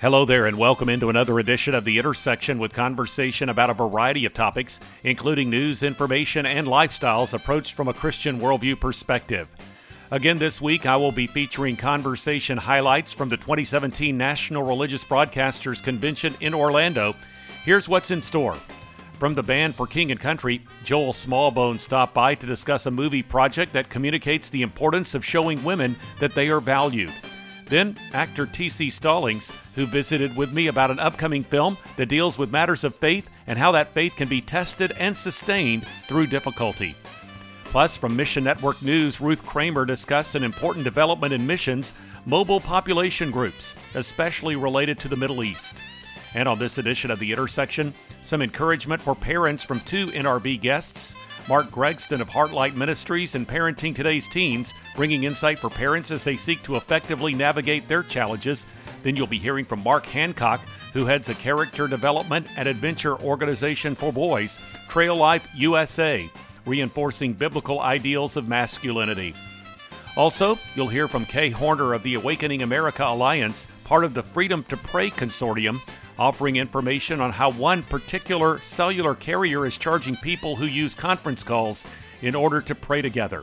Hello there, and welcome into another edition of The Intersection with conversation about a variety of topics, including news, information, and lifestyles approached from a Christian worldview perspective. Again, this week I will be featuring conversation highlights from the 2017 National Religious Broadcasters Convention in Orlando. Here's what's in store. From the band for King and Country, Joel Smallbone stopped by to discuss a movie project that communicates the importance of showing women that they are valued. Then, actor T.C. Stallings, who visited with me about an upcoming film that deals with matters of faith and how that faith can be tested and sustained through difficulty. Plus, from Mission Network News, Ruth Kramer discussed an important development in missions mobile population groups, especially related to the Middle East. And on this edition of The Intersection, some encouragement for parents from two NRB guests. Mark Gregston of Heartlight Ministries and Parenting Today's Teens, bringing insight for parents as they seek to effectively navigate their challenges. Then you'll be hearing from Mark Hancock, who heads a character development and adventure organization for boys, Trail Life USA, reinforcing biblical ideals of masculinity. Also, you'll hear from Kay Horner of the Awakening America Alliance, part of the Freedom to Pray Consortium, offering information on how one particular cellular carrier is charging people who use conference calls in order to pray together.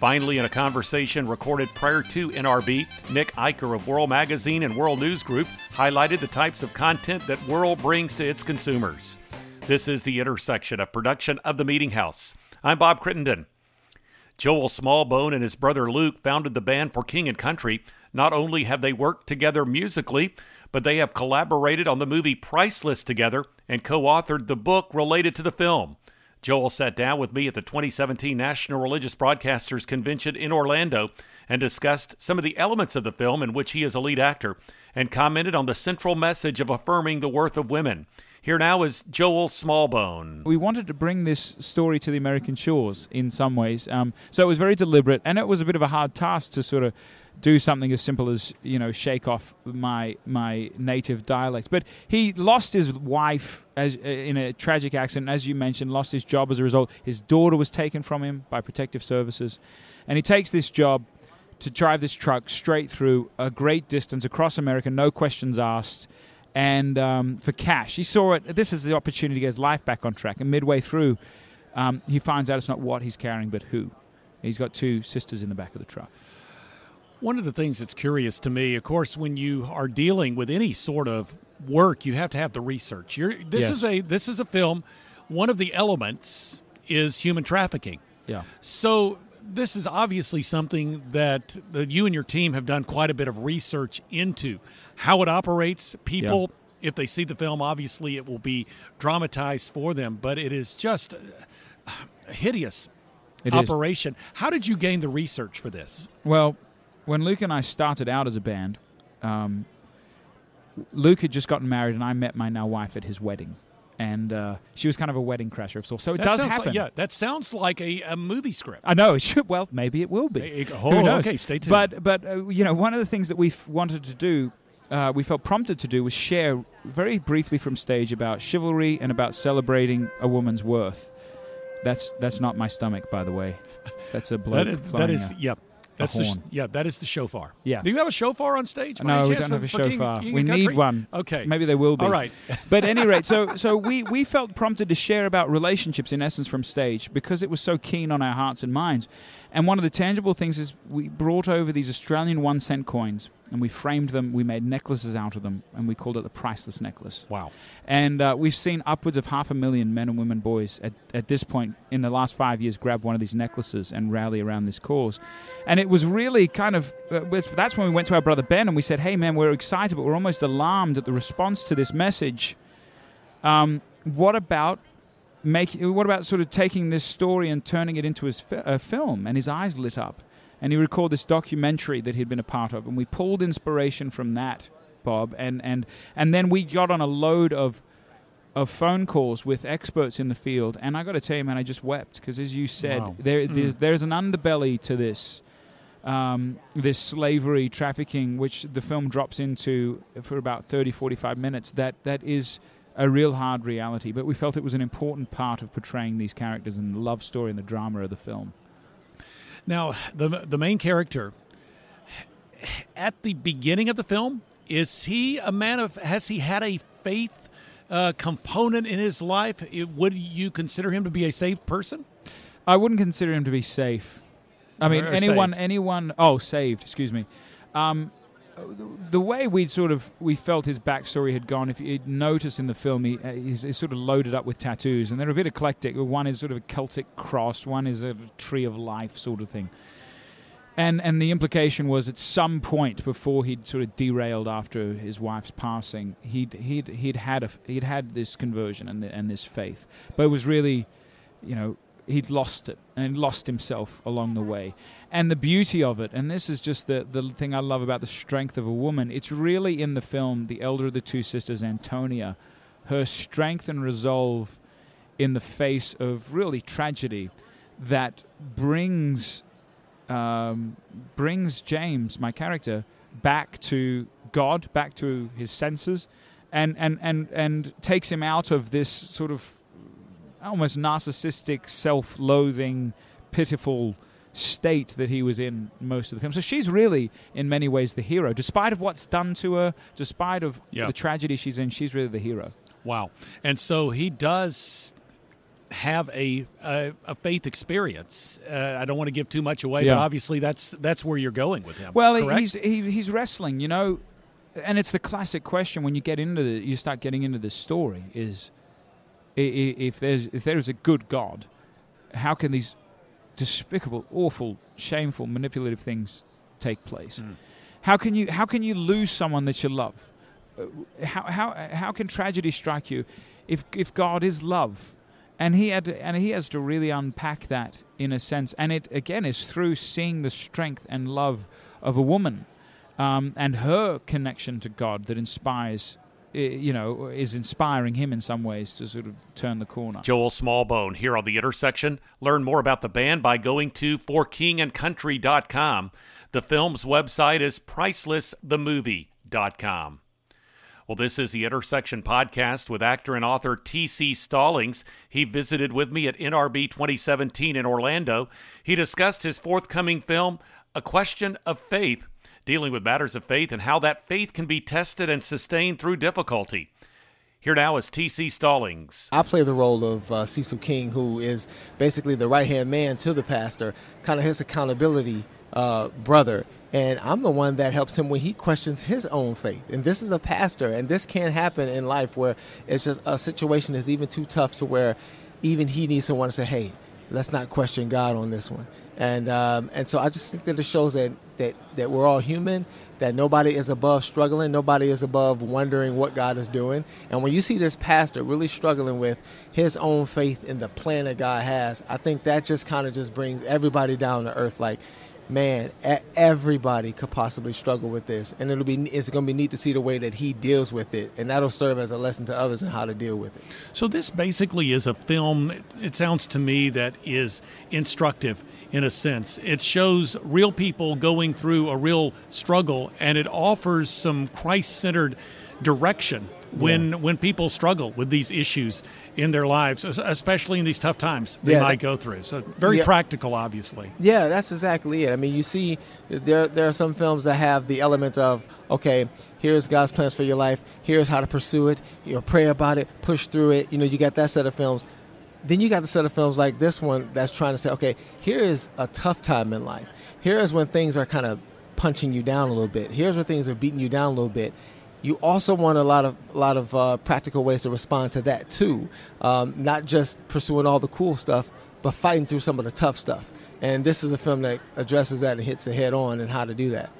Finally, in a conversation recorded prior to NRB, Nick Eicher of World Magazine and World News Group highlighted the types of content that World brings to its consumers. This is the intersection, a production of the Meeting House. I'm Bob Crittenden. Joel Smallbone and his brother Luke founded the band for King and Country. Not only have they worked together musically, but they have collaborated on the movie Priceless together and co authored the book related to the film. Joel sat down with me at the 2017 National Religious Broadcasters Convention in Orlando and discussed some of the elements of the film in which he is a lead actor and commented on the central message of affirming the worth of women. Here now is Joel Smallbone. We wanted to bring this story to the American shores in some ways. Um, so it was very deliberate, and it was a bit of a hard task to sort of do something as simple as you know shake off my my native dialect. But he lost his wife as uh, in a tragic accident, as you mentioned, lost his job as a result. His daughter was taken from him by protective services, and he takes this job to drive this truck straight through a great distance across America, no questions asked. And um, for cash, he saw it. This is the opportunity to get his life back on track. And midway through, um, he finds out it's not what he's carrying, but who. He's got two sisters in the back of the truck. One of the things that's curious to me, of course, when you are dealing with any sort of work, you have to have the research. You're, this Yes. is a this is a film. One of the elements is human trafficking. Yeah. So this is obviously something that, that you and your team have done quite a bit of research into how it operates. People, if they see the film, obviously it will be dramatized for them, but it is just a hideous It is. operation. How did you gain the research for this? Well, when Luke and I started out as a band, um, Luke had just gotten married, and I met my now wife at his wedding. And uh, she was kind of a wedding crasher of sorts. So it That does happen. Like, yeah, that sounds like a, a movie script. I know it should. Well, maybe it will be. Who oh, knows? okay, stay tuned. But but uh, you know, one of the things that we wanted to do, uh, we felt prompted to do, was share very briefly from stage about chivalry and about celebrating a woman's worth. That's that's not my stomach, by the way. That's a bloke that is, that is yeah. That's the, horn. yeah, that is the shofar. Yeah. Do you have a shofar on stage? by No, we don't have a for King- shofar. King we need one. Okay. Maybe there will be. All right. but at any rate, so so we, we felt prompted to share about relationships in essence from stage because it was so keen on our hearts and minds. And one of the tangible things is we brought over these Australian one cent coins and we framed them. We made necklaces out of them and we called it the priceless necklace. Wow. And uh, we've seen upwards of half a million men and women, boys, at, at this point in the last five years grab one of these necklaces and rally around this cause. And it was really kind of uh, that's when we went to our brother Ben and we said, hey, man, we're excited, but we're almost alarmed at the response to this message. Um, what about. Make, what about sort of taking this story and turning it into his fi- a film? And his eyes lit up, and he recalled this documentary that he'd been a part of, and we pulled inspiration from that, Bob, and and and then we got on a load of of phone calls with experts in the field, and I got to tell you, man, I just wept because, as you said, Wow. there there's, there's an underbelly to this. Um, this slavery trafficking, which the film drops into for about 30, 45 minutes, that, that is a real hard reality. But we felt it was an important part of portraying these characters and the love story and the drama of the film. Now, the the main character at the beginning of the film is he a man of? Has he had a faith uh, component in his life? It, would you consider him to be a safe person? I wouldn't consider him to be safe. I mean, Or anyone, saved. anyone. Oh, saved. Excuse me. Um, the way we sort of we felt his backstory had gone. If you notice in the film, he, uh, he's, he's sort of loaded up with tattoos, and they're a bit eclectic. One is sort of a Celtic cross, one is a tree of life sort of thing. And and the implication was at some point before he'd sort of derailed after his wife's passing, he'd he'd he'd had a he'd had this conversion and and this faith, but it was really, you know, he'd lost it and lost himself along the way. And the beauty of it, and this is just the the thing I love about the strength of a woman. It's really in the film, the elder of the two sisters, Antonia, her strength and resolve in the face of really tragedy that brings um, brings James, my character, back to God, back to his senses, and, and, and, and takes him out of this sort of almost narcissistic, self loathing, pitiful state that he was in most of the film. So she's really, in many ways, the hero. Despite of what's done to her, despite of Yeah. the tragedy she's in, she's really the hero. Wow. And so he does have a a, a faith experience. Uh, I don't want to give too much away, Yeah. but obviously that's that's where you're going with him. Well, correct? he's he, he's wrestling, you know, and it's the classic question when you get into the you start getting into the story is if there's if there is a good God, how can these despicable, awful, shameful, manipulative things take place? Mm. How can you how can you lose someone that you love? Uh, How how how can tragedy strike you if if God is love? And he had to, and he has to really unpack that in a sense, and it again is through seeing the strength and love of a woman, um, and her connection to God that inspires, you know, is inspiring him in some ways to sort of turn the corner. Joel Smallbone here on the intersection. Learn more about the band by going to forkingandcountry.com. The film's website is pricelessthemovie.com. Well, this is the Intersection podcast with actor and author T.C. Stallings. He visited with me at NRB 2017 in Orlando. He discussed his forthcoming film, A Question of Faith, dealing with matters of faith and how that faith can be tested and sustained through difficulty. Here now is T.C. Stallings. I play the role of uh, Cecil King, who is basically the right hand man to the pastor, kind of his accountability uh, brother. And I'm the one that helps him when he questions his own faith. And this is a pastor, and this can't happen in life where it's just a situation is even too tough to where even he needs someone to say, hey, let's not question God on this one. And um, and so I just think that it shows that, that that we're all human, that nobody is above struggling, nobody is above wondering what God is doing. And when you see this pastor really struggling with his own faith in the plan that God has, I think that just kind of just brings everybody down to earth. Like, man, everybody could possibly struggle with this, and it'll be it's going to be neat to see the way that he deals with it, and that'll serve as a lesson to others on how to deal with it. So this basically is a film. It sounds to me that is instructive in a sense. It shows real people going through a real struggle, and it offers some Christ-centered direction when when people struggle with these issues in their lives, especially in these tough times they Yeah, might that- go through. So very Yeah. practical, obviously. Yeah, that's exactly it. I mean, you see, there there are some films that have the elements of okay, here's God's plans for your life. Here's how to pursue it. You know, pray about it, push through it. You know, you got that set of films. Then you got the set of films like this one that's trying to say, okay, here is a tough time in life. Here is when things are kind of punching you down a little bit. Here's where things are beating you down a little bit. You also want a lot of a lot of uh, practical ways to respond to that too. Um, not just pursuing all the cool stuff, but fighting through some of the tough stuff. And this is a film that addresses that and hits it head on and how to do that.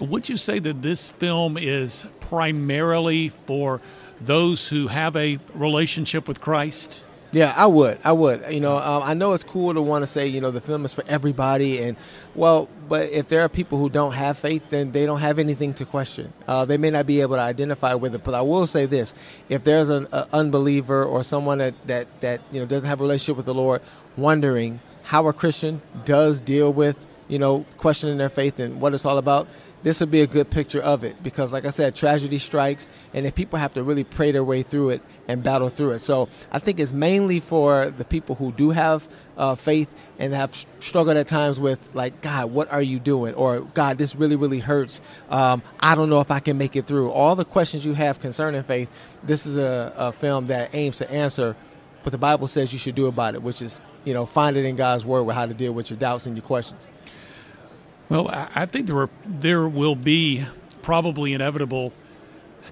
Would you say that this film is primarily for those who have a relationship with Christ? Yeah, I would. I would. You know, um, I know it's cool to want to say, you know, the film is for everybody, and well, but if there are people who don't have faith, then they don't have anything to question. Uh, they may not be able to identify with it. But I will say this: if there's an unbeliever or someone that that that you know doesn't have a relationship with the Lord, wondering how a Christian does deal with you know questioning their faith and what it's all about, this would be a good picture of it because, like I said, tragedy strikes, and if people have to really pray their way through it and battle through it. So I think it's mainly for the people who do have uh, faith and have struggled at times with, like, God, what are you doing? Or, God, this really, really hurts. Um, I don't know if I can make it through. All the questions you have concerning faith, this is a, a film that aims to answer what the Bible says you should do about it, which is, you know, find it in God's Word with how to deal with your doubts and your questions. Well, I think there are, there will be probably inevitable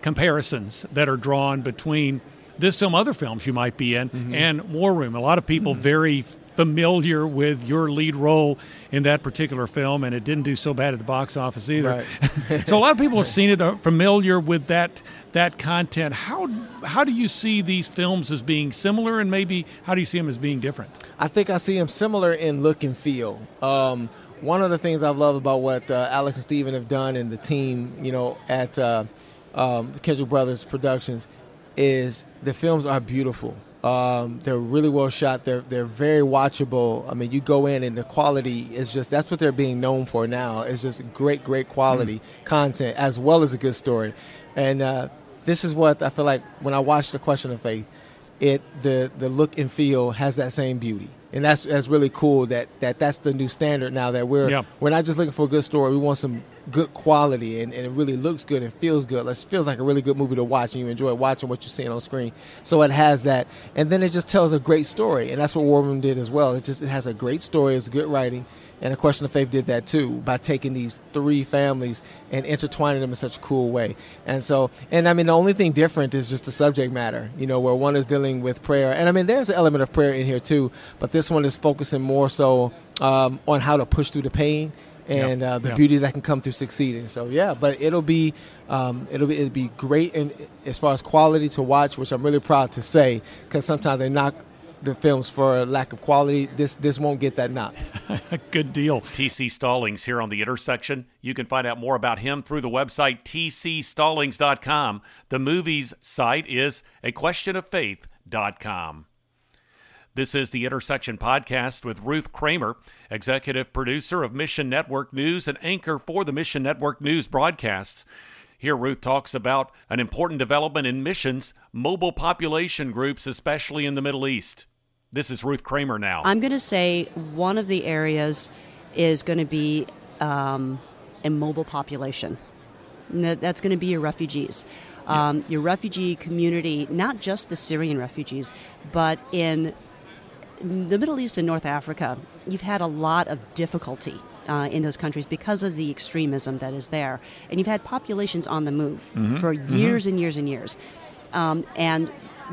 comparisons that are drawn between this film, other films you might be in, mm-hmm. and War Room. A lot of people mm-hmm. very familiar with your lead role in that particular film, and it didn't do so bad at the box office either. Right. so a lot of people have seen it, are familiar with that that content. How how do you see these films as being similar, and maybe how do you see them as being different? I think I see them similar in look and feel. Um, one of the things I love about what uh, Alex and Stephen have done and the team, you know, at uh, um, Kendrick Brothers Productions, is the films are beautiful. Um, they're really well shot. They're they're very watchable. I mean, you go in and the quality is just that's what they're being known for now. It's just great, great quality mm. content as well as a good story. And uh, this is what I feel like when I watch The Question of Faith. It the the look and feel has that same beauty and that's that's really cool that, that that's the new standard now that we're we're not just looking for a good story. We want some good quality and, and it really looks good and feels good. It feels like a really good movie to watch and you enjoy watching what you're seeing on screen. So it has that. And then it just tells a great story and that's what War Room did as well. It just it has a great story it's good writing and a question of faith did that too by taking these three families and intertwining them in such a cool way. And so and I mean the only thing different is just the subject matter you know where one is dealing with prayer. And I mean there's an element of prayer in here too but this one is focusing more so um, on how to push through the pain and yep. uh, the yep. beauty that can come through succeeding. So yeah, but it'll be um, it'll be it'll be great and as far as quality to watch, which I'm really proud to say because sometimes they knock the films for lack of quality. This this won't get that knock. Good deal. TC Stallings here on the intersection. You can find out more about him through the website tcstallings.com. The movie's site is a question of faith.com. This is the Intersection Podcast with Ruth Kramer, executive producer of Mission Network News and anchor for the Mission Network News broadcasts. Here, Ruth talks about an important development in missions, mobile population groups, especially in the Middle East. This is Ruth Kramer now. I'm going to say one of the areas is going to be um, a mobile population. That's going to be your refugees. Um, your refugee community, not just the Syrian refugees, but in the Middle East and North Africa, you've had a lot of difficulty uh, in those countries because of the extremism that is there. And you've had populations on the move mm-hmm. for mm-hmm. years mm-hmm. and years and years. Um, and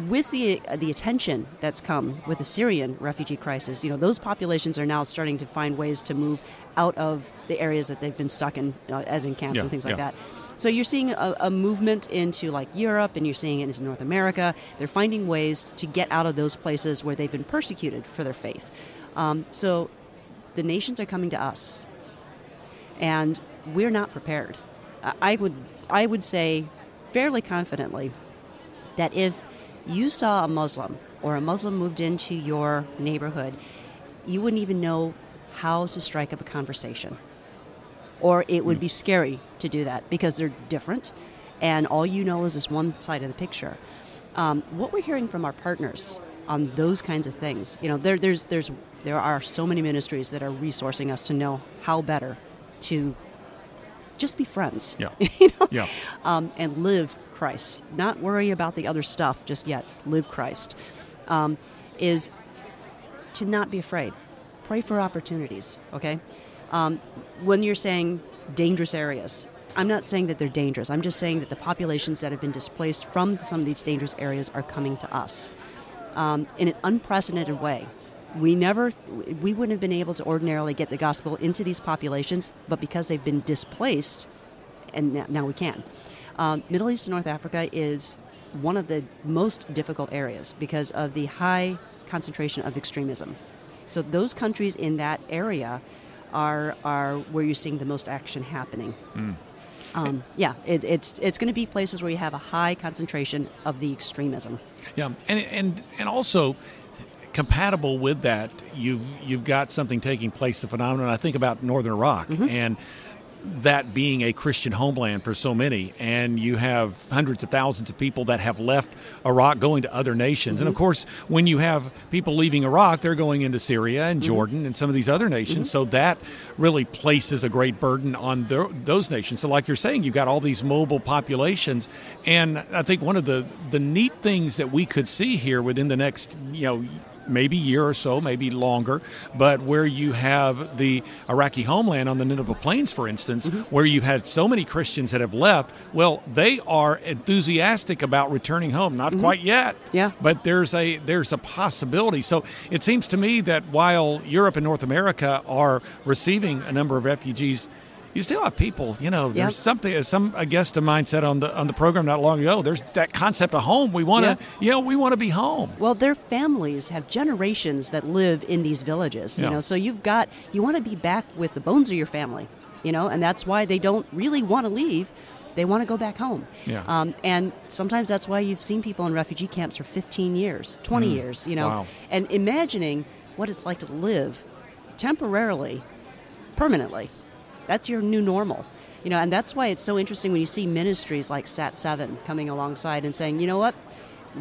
with the uh, the attention that's come with the Syrian refugee crisis, you know those populations are now starting to find ways to move out of the areas that they've been stuck in, uh, as in camps yeah, and things like yeah. that. So you're seeing a, a, movement into like Europe and you're seeing it into North America. They're finding ways to get out of those places where they've been persecuted for their faith. Um, so the nations are coming to us, and we're not prepared. I would I would say fairly confidently that if you saw a Muslim or a Muslim moved into your neighborhood, you wouldn't even know how to strike up a conversation or it would be scary to do that because they're different and all you know is this one side of the picture. Um, what we're hearing from our partners on those kinds of things, you know, there, there's, there's, there are so many ministries that are resourcing us to know how better to just be friends, yeah. you know, yeah. Um, and live Christ. Not worry about the other stuff just yet. Live Christ. Um, is to not be afraid. Pray for opportunities. Okay, um, when you're saying dangerous areas, I'm not saying that they're dangerous. I'm just saying that the populations that have been displaced from some of these dangerous areas are coming to us um, in an unprecedented way. We never, we wouldn't have been able to ordinarily get the gospel into these populations, but because they've been displaced, and now we can. Um, Middle East and North Africa is one of the most difficult areas because of the high concentration of extremism. So those countries in that area are are where you're seeing the most action happening. Mm. Um, yeah, it, it's it's going to be places where you have a high concentration of the extremism. Yeah, and and and also compatible with that, you've you've got something taking place. The phenomenon I think about northern Iraq mm-hmm. and that being a Christian homeland for so many, and you have hundreds of thousands of people that have left Iraq going to other nations. Mm-hmm. And of course, when you have people leaving Iraq, they're going into Syria and mm-hmm. Jordan and some of these other nations. Mm-hmm. So that really places a great burden on their, those nations. So, like you're saying, you've got all these mobile populations, and I think one of the the neat things that we could see here within the next you know maybe year or so, maybe longer, but where you have the Iraqi homeland on the Nineveh Plains, for instance, mm-hmm. where you've had so many Christians that have left, well, they are enthusiastic about returning home. Not mm-hmm. quite yet, yeah, but there's a there's a possibility. So it seems to me that while Europe and North America are receiving a number of refugees you still have people. You know, there's yep. something. Some a guest of mine said on the on the program not long ago. There's that concept of home. We want to, yeah. you know, we want to be home. Well, their families have generations that live in these villages. You yeah. know, so you've got you want to be back with the bones of your family. You know, and that's why they don't really want to leave. They want to go back home. Yeah. Um, and sometimes that's why you've seen people in refugee camps for 15 years, 20 mm. years. You know, wow. and imagining what it's like to live temporarily, permanently that's your new normal. You know, and that's why it's so interesting when you see ministries like Sat7 coming alongside and saying, you know what,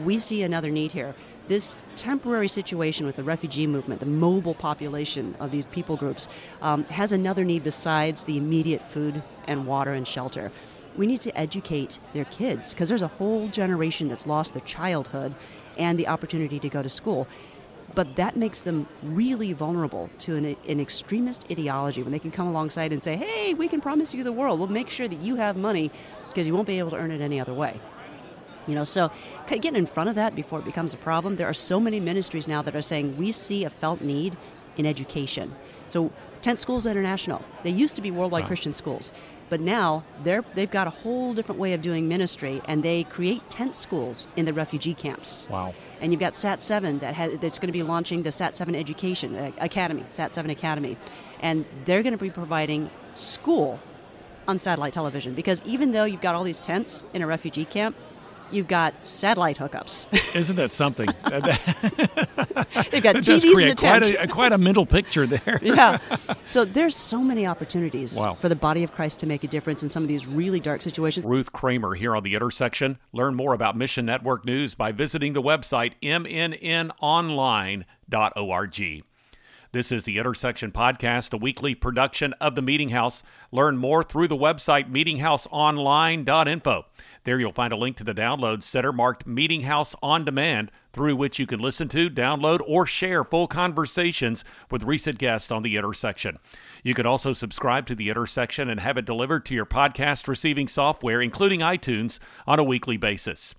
we see another need here. This temporary situation with the refugee movement, the mobile population of these people groups, um, has another need besides the immediate food and water and shelter. We need to educate their kids because there's a whole generation that's lost their childhood and the opportunity to go to school but that makes them really vulnerable to an, an, extremist ideology when they can come alongside and say, hey, we can promise you the world. We'll make sure that you have money because you won't be able to earn it any other way. You know, so getting in front of that before it becomes a problem, there are so many ministries now that are saying we see a felt need in education. So Tent Schools International, they used to be worldwide wow. Christian schools. But now they're, they've got a whole different way of doing ministry, and they create tent schools in the refugee camps. Wow. And you've got SAT7 that has, that's going to be launching the SAT7 Education uh, Academy, SAT7 Academy. And they're going to be providing school on satellite television because even though you've got all these tents in a refugee camp, you've got satellite hookups. Isn't that something? They've got TVs in the tent. Quite a, quite a mental picture there. yeah. So there's so many opportunities wow. for the body of Christ to make a difference in some of these really dark situations. Ruth Kramer here on The Intersection. Learn more about Mission Network News by visiting the website mnnonline.org. This is the Intersection Podcast, a weekly production of the Meeting House. Learn more through the website meetinghouseonline.info. There you'll find a link to the download center marked Meeting House on Demand, through which you can listen to, download, or share full conversations with recent guests on The Intersection. You can also subscribe to The Intersection and have it delivered to your podcast receiving software, including iTunes, on a weekly basis.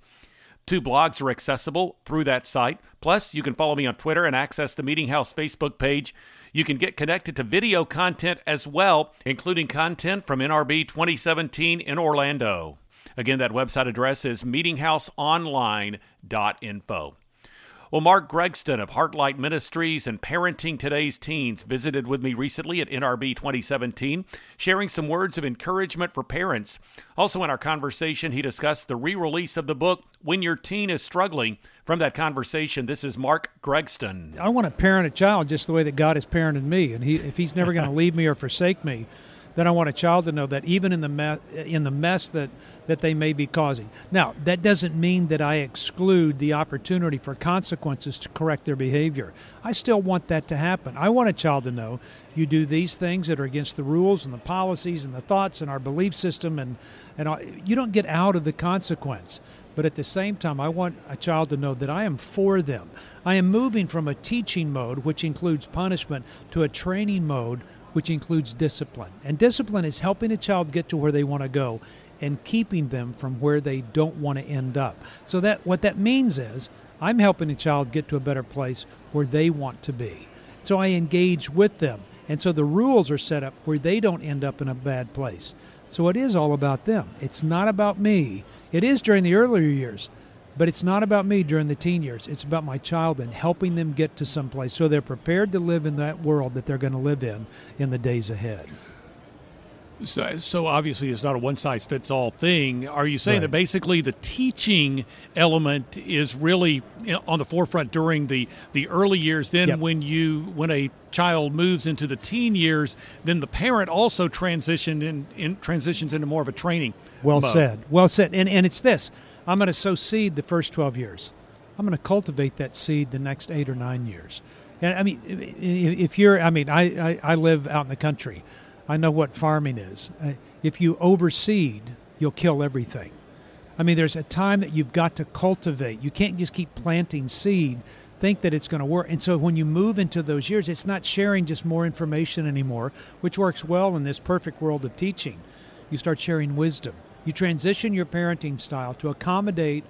Two blogs are accessible through that site. Plus, you can follow me on Twitter and access the Meeting House Facebook page. You can get connected to video content as well, including content from NRB 2017 in Orlando. Again, that website address is meetinghouseonline.info. Well, Mark Gregston of Heartlight Ministries and Parenting Today's Teens visited with me recently at NRB 2017, sharing some words of encouragement for parents. Also, in our conversation, he discussed the re release of the book, When Your Teen is Struggling. From that conversation, this is Mark Gregston. I want to parent a child just the way that God has parented me. And he, if he's never going to leave me or forsake me, then I want a child to know that even in the mess, in the mess that that they may be causing. Now, that doesn't mean that I exclude the opportunity for consequences to correct their behavior. I still want that to happen. I want a child to know you do these things that are against the rules and the policies and the thoughts and our belief system and and you don't get out of the consequence. But at the same time, I want a child to know that I am for them. I am moving from a teaching mode, which includes punishment, to a training mode, which includes discipline. And discipline is helping a child get to where they want to go and keeping them from where they don't want to end up. So that what that means is I'm helping a child get to a better place where they want to be. So I engage with them. And so the rules are set up where they don't end up in a bad place. So it is all about them. It's not about me. It is during the earlier years, but it's not about me during the teen years. It's about my child and helping them get to some place so they're prepared to live in that world that they're going to live in in the days ahead. So, so obviously, it's not a one size fits all thing. Are you saying Right. that basically the teaching element is really on the forefront during the, the early years? Then, Yep. when you when a child moves into the teen years, then the parent also transitioned in, in transitions into more of a training. Well mode. said. Well said. And and it's this. I'm going to sow seed the first 12 years. I'm going to cultivate that seed the next eight or nine years. And I mean, if you're, I mean, I, I, I live out in the country. I know what farming is. Uh, If you overseed, you'll kill everything. I mean, there's a time that you've got to cultivate. You can't just keep planting seed, think that it's going to work. And so when you move into those years, it's not sharing just more information anymore, which works well in this perfect world of teaching. You start sharing wisdom. You transition your parenting style to accommodate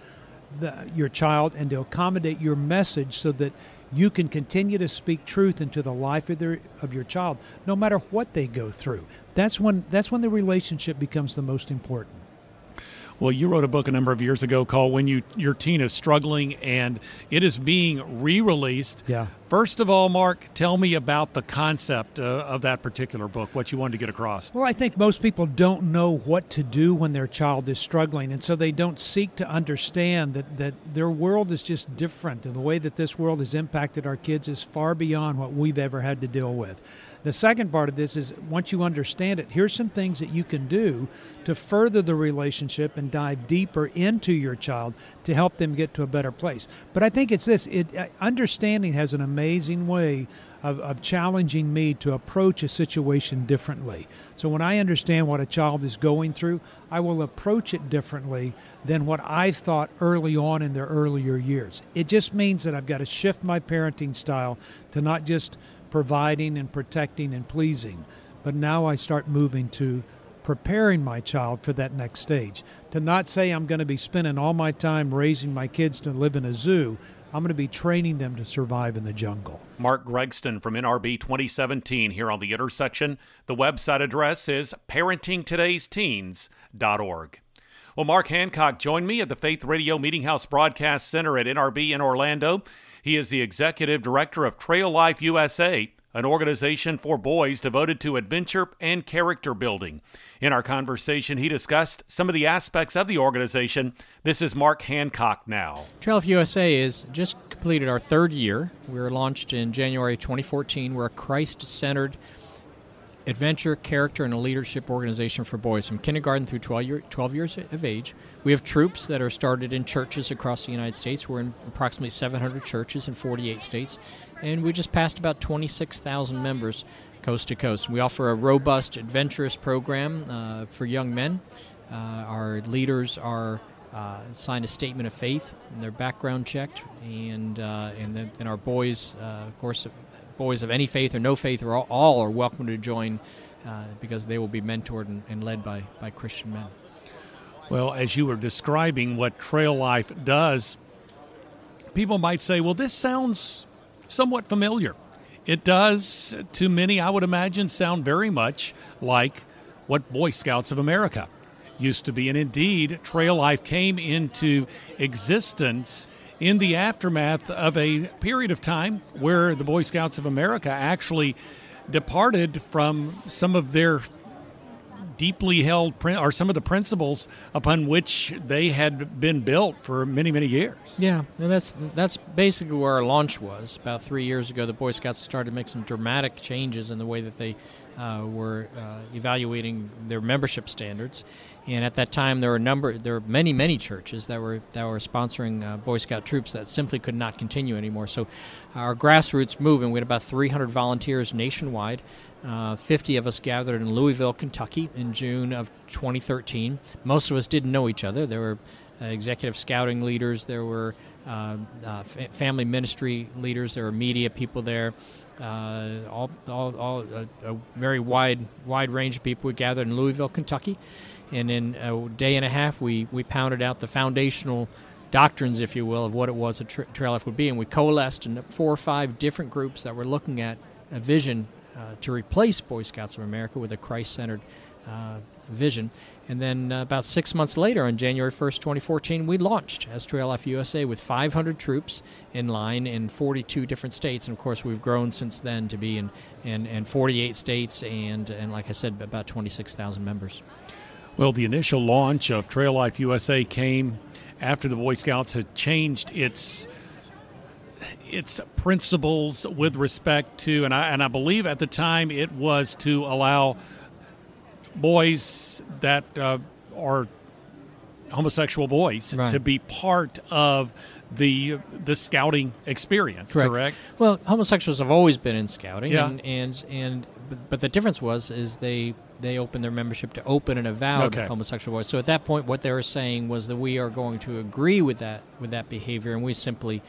the, your child and to accommodate your message so that you can continue to speak truth into the life of, their, of your child, no matter what they go through. That's when that's when the relationship becomes the most important. Well, you wrote a book a number of years ago called "When You Your Teen Is Struggling," and it is being re-released. Yeah. First of all, Mark, tell me about the concept uh, of that particular book. What you wanted to get across. Well, I think most people don't know what to do when their child is struggling, and so they don't seek to understand that, that their world is just different, and the way that this world has impacted our kids is far beyond what we've ever had to deal with. The second part of this is once you understand it, here's some things that you can do to further the relationship and dive deeper into your child to help them get to a better place. But I think it's this it, uh, understanding has an amazing way of, of challenging me to approach a situation differently. So when I understand what a child is going through, I will approach it differently than what I thought early on in their earlier years. It just means that I've got to shift my parenting style to not just providing and protecting and pleasing, but now I start moving to preparing my child for that next stage. To not say I'm going to be spending all my time raising my kids to live in a zoo, I'm going to be training them to survive in the jungle. Mark Gregston from NRB 2017 here on The Intersection. The website address is parentingtodaysteens.org. Well, Mark Hancock joined me at the Faith Radio Meeting House Broadcast Center at NRB in Orlando. He is the executive director of Trail Life USA, an organization for boys devoted to adventure and character building. In our conversation, he discussed some of the aspects of the organization. This is Mark Hancock now. Trail Life USA is just completed our third year. We were launched in January 2014. We're a Christ centered adventure, character, and a leadership organization for boys from kindergarten through 12, year, 12 years of age. We have troops that are started in churches across the United States. We're in approximately 700 churches in 48 states. And we just passed about 26,000 members coast to coast. We offer a robust, adventurous program uh, for young men. Uh, our leaders are uh, signed a statement of faith, and they're background checked, and uh, and then, then our boys, uh, of course, boys of any faith or no faith, or all, all are welcome to join uh, because they will be mentored and, and led by by Christian men. Well, as you were describing what Trail Life does, people might say, well, this sounds somewhat familiar. It does, to many, I would imagine, sound very much like what Boy Scouts of America used to be. And indeed, Trail Life came into existence in the aftermath of a period of time where the Boy Scouts of America actually departed from some of their deeply held or some of the principles upon which they had been built for many many years. Yeah, and that's that's basically where our launch was. About three years ago, the Boy Scouts started to make some dramatic changes in the way that they uh, were uh, evaluating their membership standards. And at that time, there were a number, there were many, many churches that were that were sponsoring uh, Boy Scout troops that simply could not continue anymore. So, our grassroots movement, we had about 300 volunteers nationwide. Uh, 50 of us gathered in Louisville, Kentucky in June of 2013. Most of us didn't know each other. There were uh, executive scouting leaders, there were uh, uh, fa- family ministry leaders, there were media people there. Uh, all, all, all a, a very wide, wide range of people. We gathered in Louisville, Kentucky, and in a day and a half, we, we pounded out the foundational doctrines, if you will, of what it was a tra- trail life would be, and we coalesced in four or five different groups that were looking at a vision uh, to replace Boy Scouts of America with a Christ-centered uh, vision. And then uh, about six months later, on January 1st, 2014, we launched as Trail Life USA with 500 troops in line in 42 different states. And of course, we've grown since then to be in, in, in 48 states and, and, like I said, about 26,000 members. Well, the initial launch of Trail Life USA came after the Boy Scouts had changed its its principles with respect to, and I and I believe at the time it was to allow boys that uh, are homosexual boys right. to be part of the the scouting experience. Correct. correct? Well, homosexuals have always been in scouting, Yeah. and and and but the difference was is they they opened their membership to open and avowed Okay. homosexual boys. So at that point, what they were saying was that we are going to agree with that with that behavior, and we simply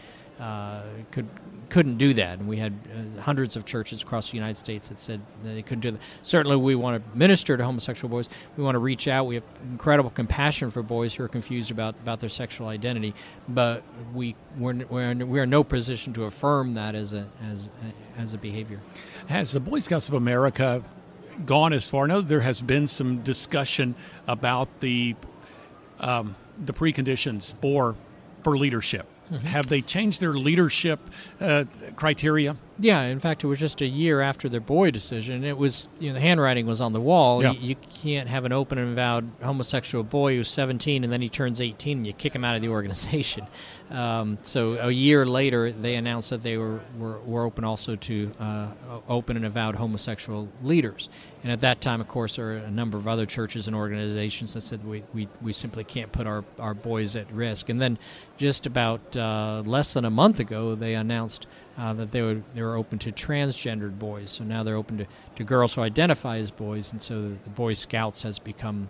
uh, could couldn't do that. And we had uh, hundreds of churches across the United States that said they couldn't do that. Certainly, we want to minister to homosexual boys. We want to reach out. We have incredible compassion for boys who are confused about, about their sexual identity, but we we're, we're, in, we're in no position to affirm that as a as as a behavior. Has the Boy Scouts of America gone as far? I know there has been some discussion about the um, the preconditions for for leadership. Have they changed their leadership uh, criteria? Yeah, in fact, it was just a year after their boy decision. It was, you know, the handwriting was on the wall. Yeah. You, you can't have an open and avowed homosexual boy who's 17 and then he turns 18 and you kick him out of the organization. Um, so a year later, they announced that they were, were, were open also to uh, open and avowed homosexual leaders. And at that time, of course, there are a number of other churches and organizations that said we, we, we simply can't put our, our boys at risk. And then just about uh, less than a month ago, they announced uh, that they, would, they were open to transgendered boys. So now they're open to, to girls who identify as boys. And so the, Boy Scouts has become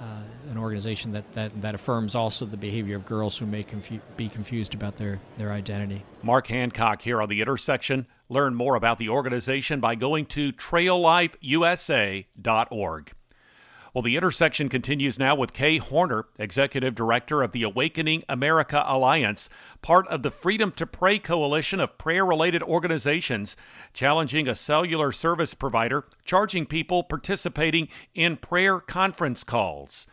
uh, an organization that, that, that affirms also the behavior of girls who may confu- be confused about their, their identity. Mark Hancock here on the intersection. Learn more about the organization by going to traillifeusa.org. Well, the intersection continues now with Kay Horner, Executive Director of the Awakening America Alliance, part of the Freedom to Pray coalition of prayer related organizations, challenging a cellular service provider, charging people participating in prayer conference calls.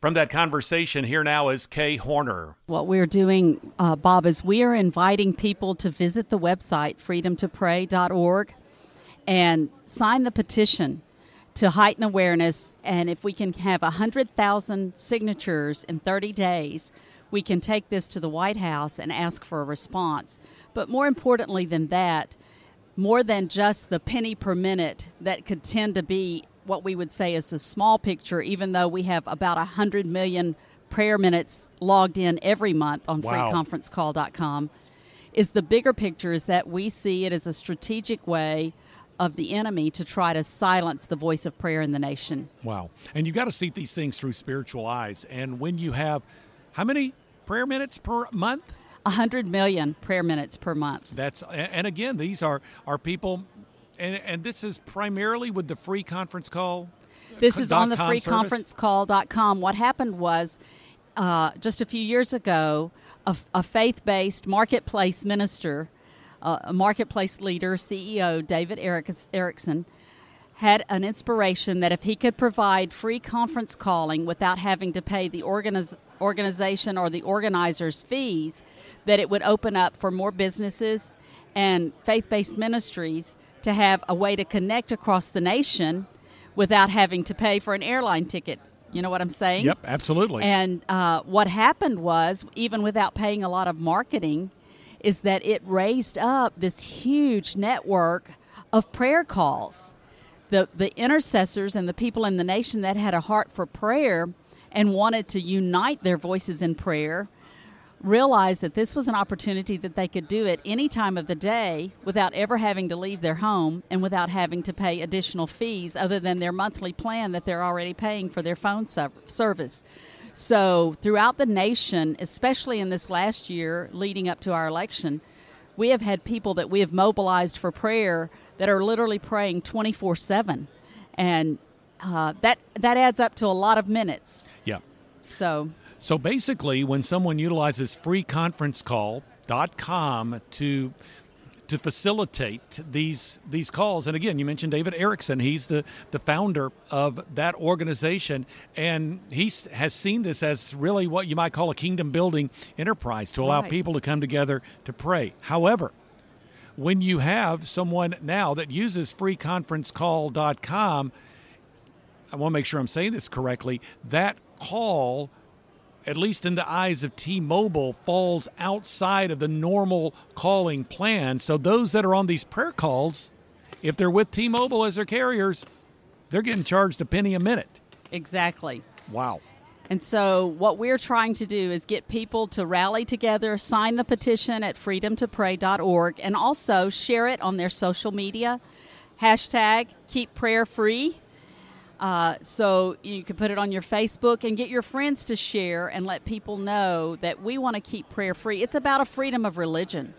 From that conversation, here now is Kay Horner. What we're doing, uh, Bob, is we are inviting people to visit the website freedomtopray.org and sign the petition to heighten awareness. And if we can have 100,000 signatures in 30 days, we can take this to the White House and ask for a response. But more importantly than that, more than just the penny per minute that could tend to be what we would say is the small picture, even though we have about 100 million prayer minutes logged in every month on Wow. freeconferencecall.com, is the bigger picture is that we see it as a strategic way of the enemy to try to silence the voice of prayer in the nation. Wow. And you got to see these things through spiritual eyes. And when you have how many prayer minutes per month? 100 million prayer minutes per month. That's and again, these are are people and and this is primarily with the free conference call. This is on the dot com service? freeconferencecall.com. What happened was uh, just a few years ago, a, a faith based marketplace minister, uh, a marketplace leader, CEO, David Erickson, had an inspiration that if he could provide free conference calling without having to pay the organiz- organization or the organizers fees, that it would open up for more businesses and faith based ministries to have a way to connect across the nation without having to pay for an airline ticket. You know what I'm saying? Yep, absolutely. And uh, what happened was, even without paying a lot of marketing, is that it raised up this huge network of prayer calls. The, the intercessors and the people in the nation that had a heart for prayer and wanted to unite their voices in prayer realized that this was an opportunity that they could do it any time of the day without ever having to leave their home and without having to pay additional fees other than their monthly plan that they're already paying for their phone service. So, throughout the nation, especially in this last year leading up to our election, we have had people that we have mobilized for prayer that are literally praying 24 7. And uh, that, that adds up to a lot of minutes. yeah. So, So basically, when someone utilizes freeconferencecall.com to to facilitate these these calls. And again, you mentioned David Erickson. He's the the founder of that organization, and he has seen this as really what you might call a kingdom building enterprise to allow Right. people to come together to pray. However, when you have someone now that uses freeconferencecall.com, I want to make sure I'm saying this correctly. That call, at least in the eyes of T Mobile, falls outside of the normal calling plan. So those that are on these prayer calls, if they're with T Mobile as their carriers, they're getting charged a penny a minute. Exactly. Wow. And so, what we're trying to do is get people to rally together, sign the petition at freedomtopray.org, and also share it on their social media. Hashtag keep prayer free. Uh, so you can put it on your Facebook and get your friends to share and let people know that we want to keep prayer free. It's about a freedom of religion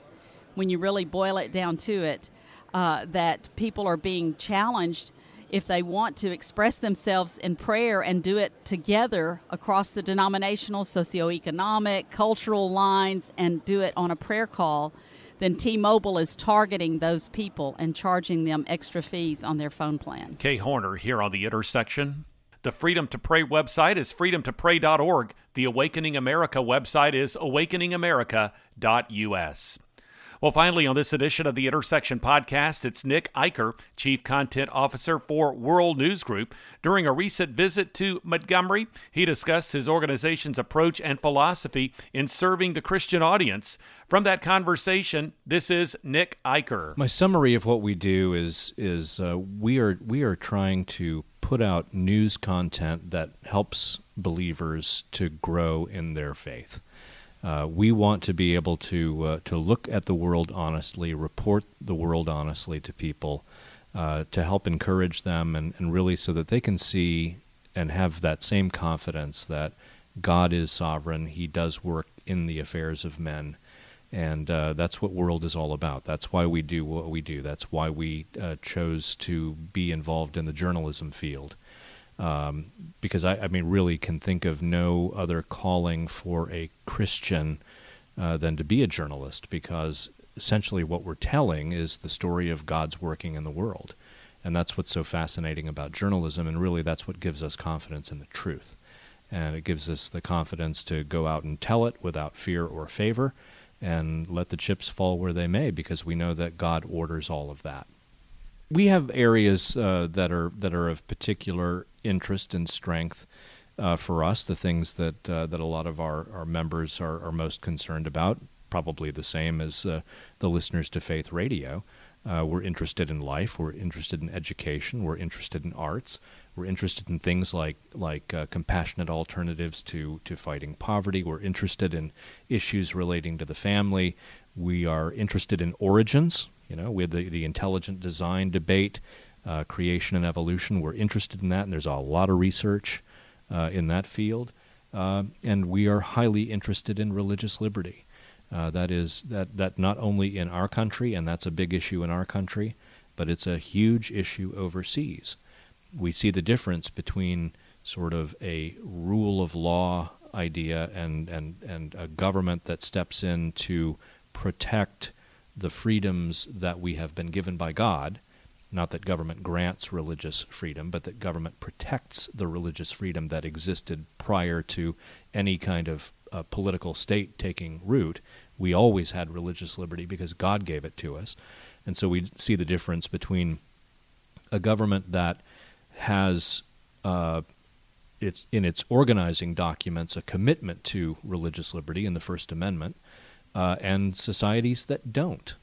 when you really boil it down to it, uh, that people are being challenged if they want to express themselves in prayer and do it together across the denominational, socioeconomic, cultural lines and do it on a prayer call, then T Mobile is targeting those people and charging them extra fees on their phone plan. Kay Horner here on the intersection. The Freedom to Pray website is freedomtopray.org. The Awakening America website is awakeningamerica.us. Well, finally, on this edition of the Intersection podcast, it's Nick Eicher, Chief Content Officer for World News Group. During a recent visit to Montgomery, he discussed his organization's approach and philosophy in serving the Christian audience. From that conversation, this is Nick Eicher. My summary of what we do is is uh, we are we are trying to put out news content that helps believers to grow in their faith. Uh, we want to be able to uh, to look at the world honestly, report the world honestly to people, uh, to help encourage them, and, and really so that they can see and have that same confidence that God is sovereign. He does work in the affairs of men, and uh, that's what world is all about. That's why we do what we do. That's why we uh, chose to be involved in the journalism field um, because I, I mean, really can think of no other calling for a Christian uh, than to be a journalist, because essentially what we're telling is the story of God's working in the world, and that's what's so fascinating about journalism, and really that's what gives us confidence in the truth, and it gives us the confidence to go out and tell it without fear or favor, and let the chips fall where they may, because we know that God orders all of that we have areas uh, that are that are of particular interest and strength uh, for us. The things that uh, that a lot of our, our members are, are most concerned about, probably the same as uh, the listeners to Faith Radio. Uh, we're interested in life. We're interested in education. We're interested in arts. We're interested in things like like uh, compassionate alternatives to to fighting poverty. We're interested in issues relating to the family. We are interested in origins. You know, we the, the intelligent design debate, uh, creation and evolution. We're interested in that, and there's a lot of research uh, in that field. Uh, and we are highly interested in religious liberty. Uh, that is that that not only in our country, and that's a big issue in our country, but it's a huge issue overseas. We see the difference between sort of a rule of law idea and and and a government that steps in to protect the freedoms that we have been given by God. Not that government grants religious freedom, but that government protects the religious freedom that existed prior to any kind of uh, political state taking root. We always had religious liberty because God gave it to us. And so we see the difference between a government that has uh, its, in its organizing documents a commitment to religious liberty in the First Amendment uh, and societies that don't.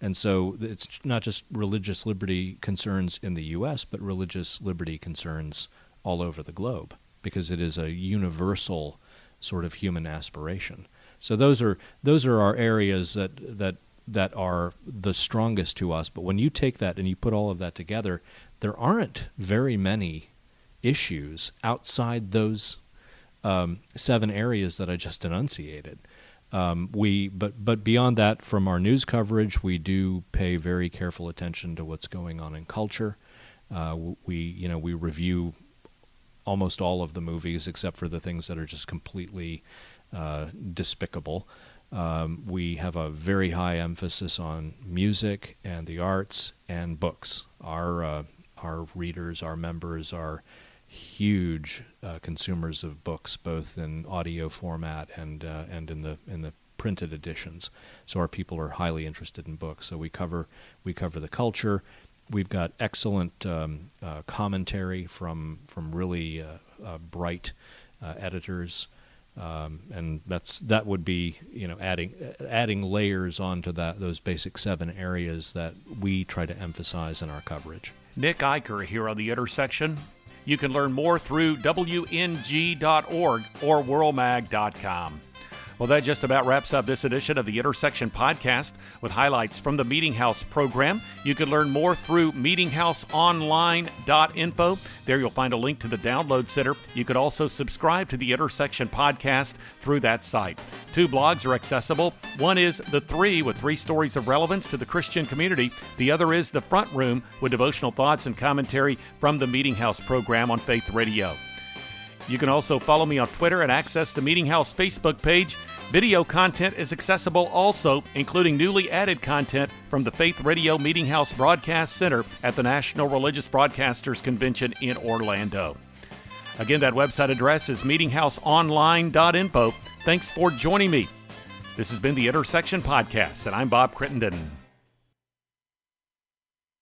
And so it's not just religious liberty concerns in the U.S., but religious liberty concerns all over the globe because it is a universal sort of human aspiration. So those are those are our areas that that that are the strongest to us. But when you take that and you put all of that together, there aren't very many issues outside those um, seven areas that I just enunciated. Um, we, but but beyond that, from our news coverage, we do pay very careful attention to what's going on in culture. Uh, we you know we review almost all of the movies except for the things that are just completely uh, despicable. Um, we have a very high emphasis on music and the arts and books. Our uh, our readers, our members, are huge uh, consumers of books, both in audio format and uh, and in the in the printed editions. So our people are highly interested in books. So we cover we cover the culture. We've got excellent um, uh, commentary from from really uh, uh, bright editors. Um, and that's that would be you know adding adding layers onto that those basic seven areas that we try to emphasize in our coverage. Nick Eicher here on the intersection. You can learn more through WNG.org or WorldMag.com. Well, that just about wraps up this edition of the Intersection Podcast with highlights from the Meeting House program. You can learn more through meetinghouseonline.info. There you'll find a link to the download center. You could also subscribe to the Intersection Podcast through that site. Two blogs are accessible. One is The Three, with three stories of relevance to the Christian community. The other is The Front Room, with devotional thoughts and commentary from the Meeting House program on Faith Radio. You can also follow me on Twitter and access the Meeting House Facebook page. Video content is accessible also, including newly added content from the Faith Radio Meeting House Broadcast Center at the National Religious Broadcasters Convention in Orlando. Again, that website address is meetinghouseonline.info. Thanks for joining me. This has been the Intersection Podcast, and I'm Bob Crittenden.